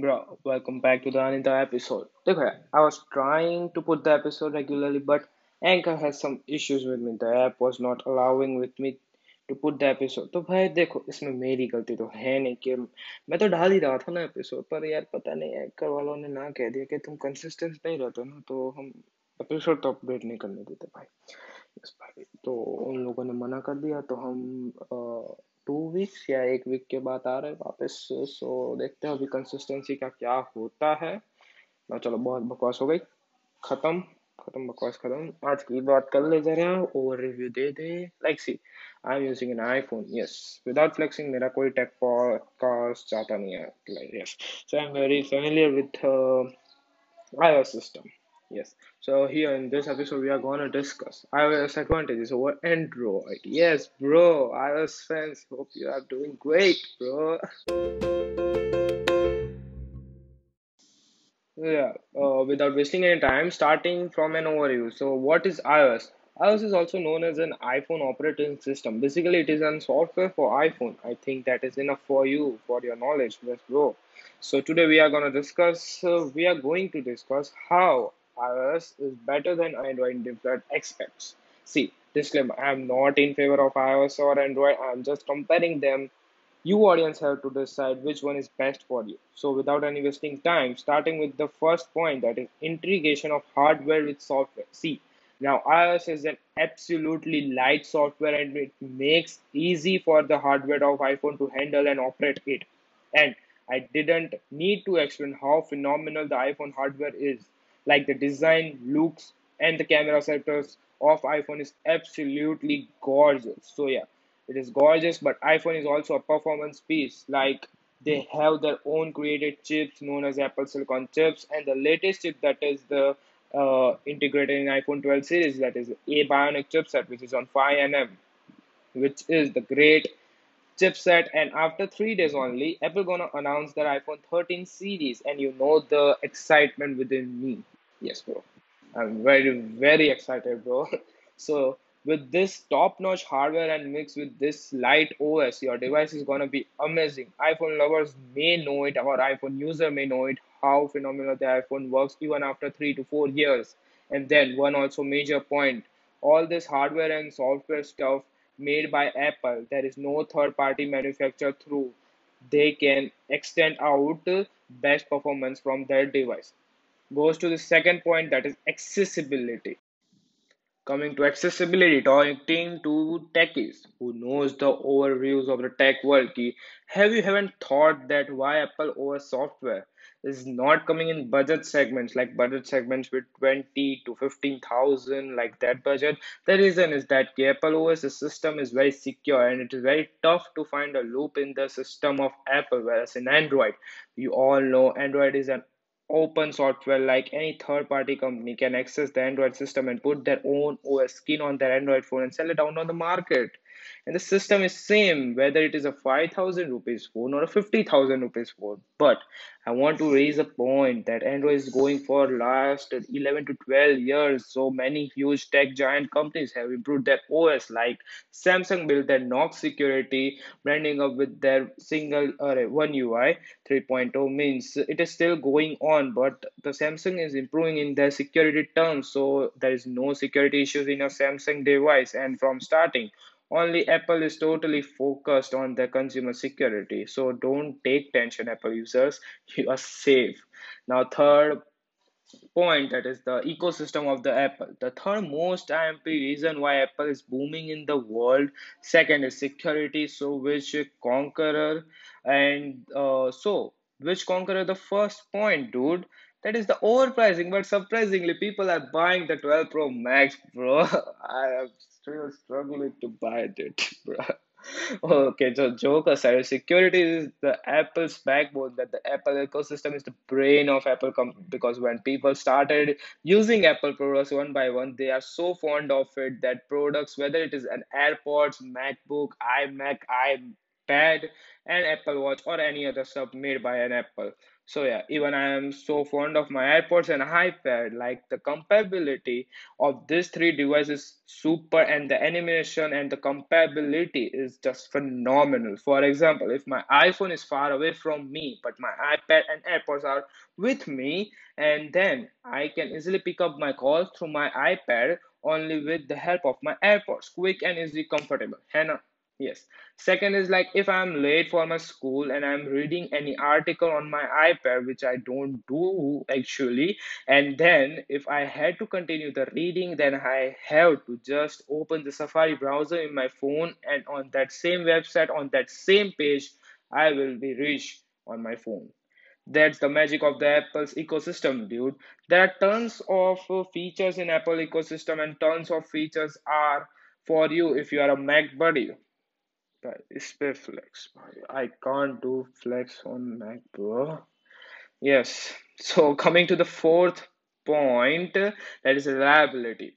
Bro, welcome back to the Anita episode. देखो यार, I was trying to put the episode regularly, but Anchor has some issues with me. The app was not allowing with me to put the episode. तो भाई देखो इसमें मेरी गलती तो है नहीं कि मैं तो डाल ही रहा था ना एपिसोड पर यार पता नहीं एंकर वालों ने ना कह दिया कि तुम कंसिस्टेंट नहीं रहते ना तो हम एपिसोड तो अपडेट नहीं करने देते भाई यस भाई तो उन लोगों ने मना कर दिया तो हम टू वीक्स या एक वीक के बाद आ रहे हैं वापस सो देखते हैं अभी कंसिस्टेंसी का क्या होता है। ना चलो, बहुत बकवास हो गई। खत्म खत्म बकवास, खत्म। आज की बात कर ले जा जरा ओवर रिव्यू दे दे। Like see I am using an iPhone yes without flexing मेरा कोई टेक पॉडकास्ट चाहता नहीं है। Yes so I am very familiar with iOS system. Yes. So here in this episode, we are gonna discuss iOS advantages over Android. Yes, bro. iOS fans, hope you are doing great, bro. Yeah. Uh, without wasting any time, starting from an overview. So, what is iOS? iOS is also known as an iPhone operating system. Basically, it is a software for iPhone. I think that is enough for you, for your knowledge. Go. So today we are going to discuss. Uh, we are going to discuss how iOS is better than Android different aspects. See, disclaimer, I am not in favor of iOS or Android, I am just comparing them. You audience have to decide which one is best for you. So without any wasting time, starting with the first point that is integration of hardware with software. See, now iOS is an absolutely light software and it makes easy for the hardware of iPhone to handle and operate it. And I didn't need to explain how phenomenal the iPhone hardware is like the design, looks, and the camera settings of iPhone is absolutely gorgeous. So yeah, it is gorgeous, but iPhone is also a performance piece. Like they have their own created chips known as Apple Silicon chips, and the latest chip that is the uh, integrated in iPhone 12 series that is a Bionic chipset, which is on 5nm, which is the great chipset. And after three days only, Apple gonna announce their iPhone 13 series, and you know the excitement within me. Yes, bro. I'm very, very excited, bro. So, with this top-notch hardware and mixed with this light OS, your device is gonna be amazing. iPhone lovers may know it, or iPhone user may know it, how phenomenal the iPhone works even after three to four years. And then one also major point, all this hardware and software stuff made by Apple, there is no third-party manufacturer through. They can extend out best performance from their device goes to the second point that is accessibility. Coming to accessibility, talking to techies who knows the overviews of the tech world. Ki, have you haven't thought that why Apple OS software is not coming in budget segments like budget segments with 20 to 15,000 like that budget? The reason is that the Apple OS system is very secure and it is very tough to find a loop in the system of Apple, whereas in Android, you all know Android is an open software like any third party company can access the android system and put their own os skin on their android phone and sell it out on the market. And the system is same whether it is a 5000 rupees phone or a 50000 rupees phone. But i want to raise a point that android is going for last 11 to 12 years. So many huge tech giant companies have improved their os like samsung built their knox security branding up with their single uh, one ui 3.0 means it is still going on but the samsung is improving in their security terms. So there is no security issues in a samsung device. And from starting only Apple is totally focused on their consumer security. So don't take tension, Apple users. You are safe. Now, third point that is the ecosystem of the Apple. The third most IMP reason why Apple is booming in the world. Second is security. So which conqueror and uh, so which conqueror the first point, dude? That is the overpricing, but surprisingly, people are buying the 12 Pro Max, bro. I am still struggling to buy it, bro. Okay, so joke aside, security is the Apple's backbone. That the Apple ecosystem is the brain of Apple. Because when people started using Apple products one by one, they are so fond of it that products, whether it is an AirPods, MacBook, iMac, iPad and Apple Watch or any other stuff made by an Apple. So yeah, even I am so fond of my AirPods and iPad. Like the compatibility of these three devices, super, and the animation and the compatibility is just phenomenal. For example, if my iPhone is far away from me, but my iPad and AirPods are with me, and then I can easily pick up my calls through my iPad only with the help of my AirPods. Quick and easy, comfortable. Hannah. Yes. Second is like if I'm late for my school and I'm reading any article on my iPad, which I don't do actually, and then if I had to continue the reading, then I have to just open the Safari browser in my phone, and on that same website, on that same page, I will be reached on my phone. That's the magic of the Apple's ecosystem, dude. There are tons of uh, features in Apple ecosystem, and tons of features are for you if you are a Mac buddy. But spare flex. I can't do flex on Mac, bro. Yes. So coming to the fourth point, that is reliability.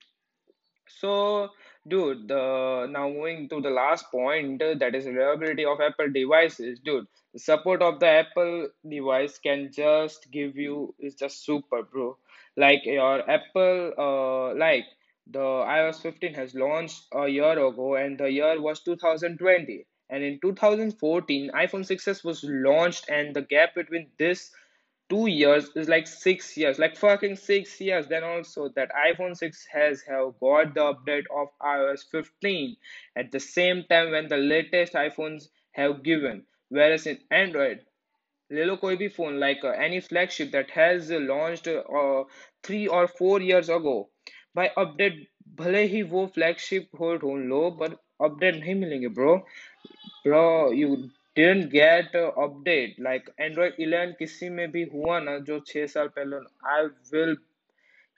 So, dude, the now moving to the last point, that is reliability of Apple devices, dude. The support of the Apple device can just give you is just super, bro. Like your Apple, uh, like the iOS 15 has launched a year ago and the year was 2020 and in 2014 iPhone 6s was launched and the gap between this two years is like six years like fucking six years. Then also that iphone 6 has have got the update of ios 15 at the same time when the latest iphones have given. Whereas in android little koi bhi phone like uh, any flagship that has uh, launched uh, three or four years ago by update भले ही वो flagship हो ढूंढ लो but update नहीं मिलेंगे bro you didn't get a update like Android 11 किसी में भी हुआ ना जो छह साल पहले I will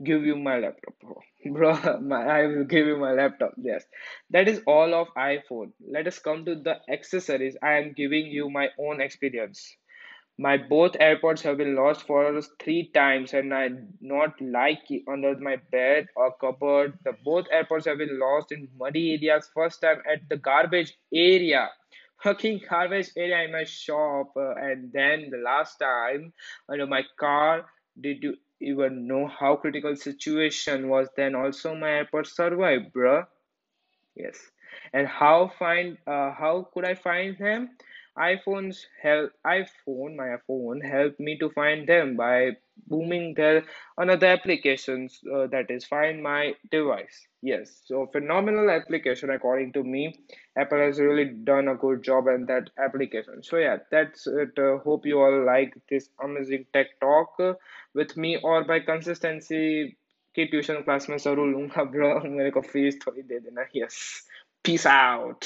give you my laptop bro bro my, I will give you my laptop yes that is all of iPhone let us come to the accessories I am giving you my own experience my both AirPods have been lost for three times and I not like under my bed or cupboard. The both AirPods have been lost in muddy areas. First time at the garbage area. Fucking garbage area in my shop. uh, and then the last time under my car. Did you even know how critical situation was then also my AirPods survived, bruh? Yes. And how find uh, how could I find them? iPhones help iPhone, my phone helped me to find them by booming their another applications uh, that is find my device. Yes, so phenomenal application according to me. Apple has really done a good job in that application. So yeah, that's it. Uh, hope you all like this amazing tech talk uh, with me or by consistency की tuition class में जरूर लूंगा bro मेरे को fees थोड़ी दे देना yes peace out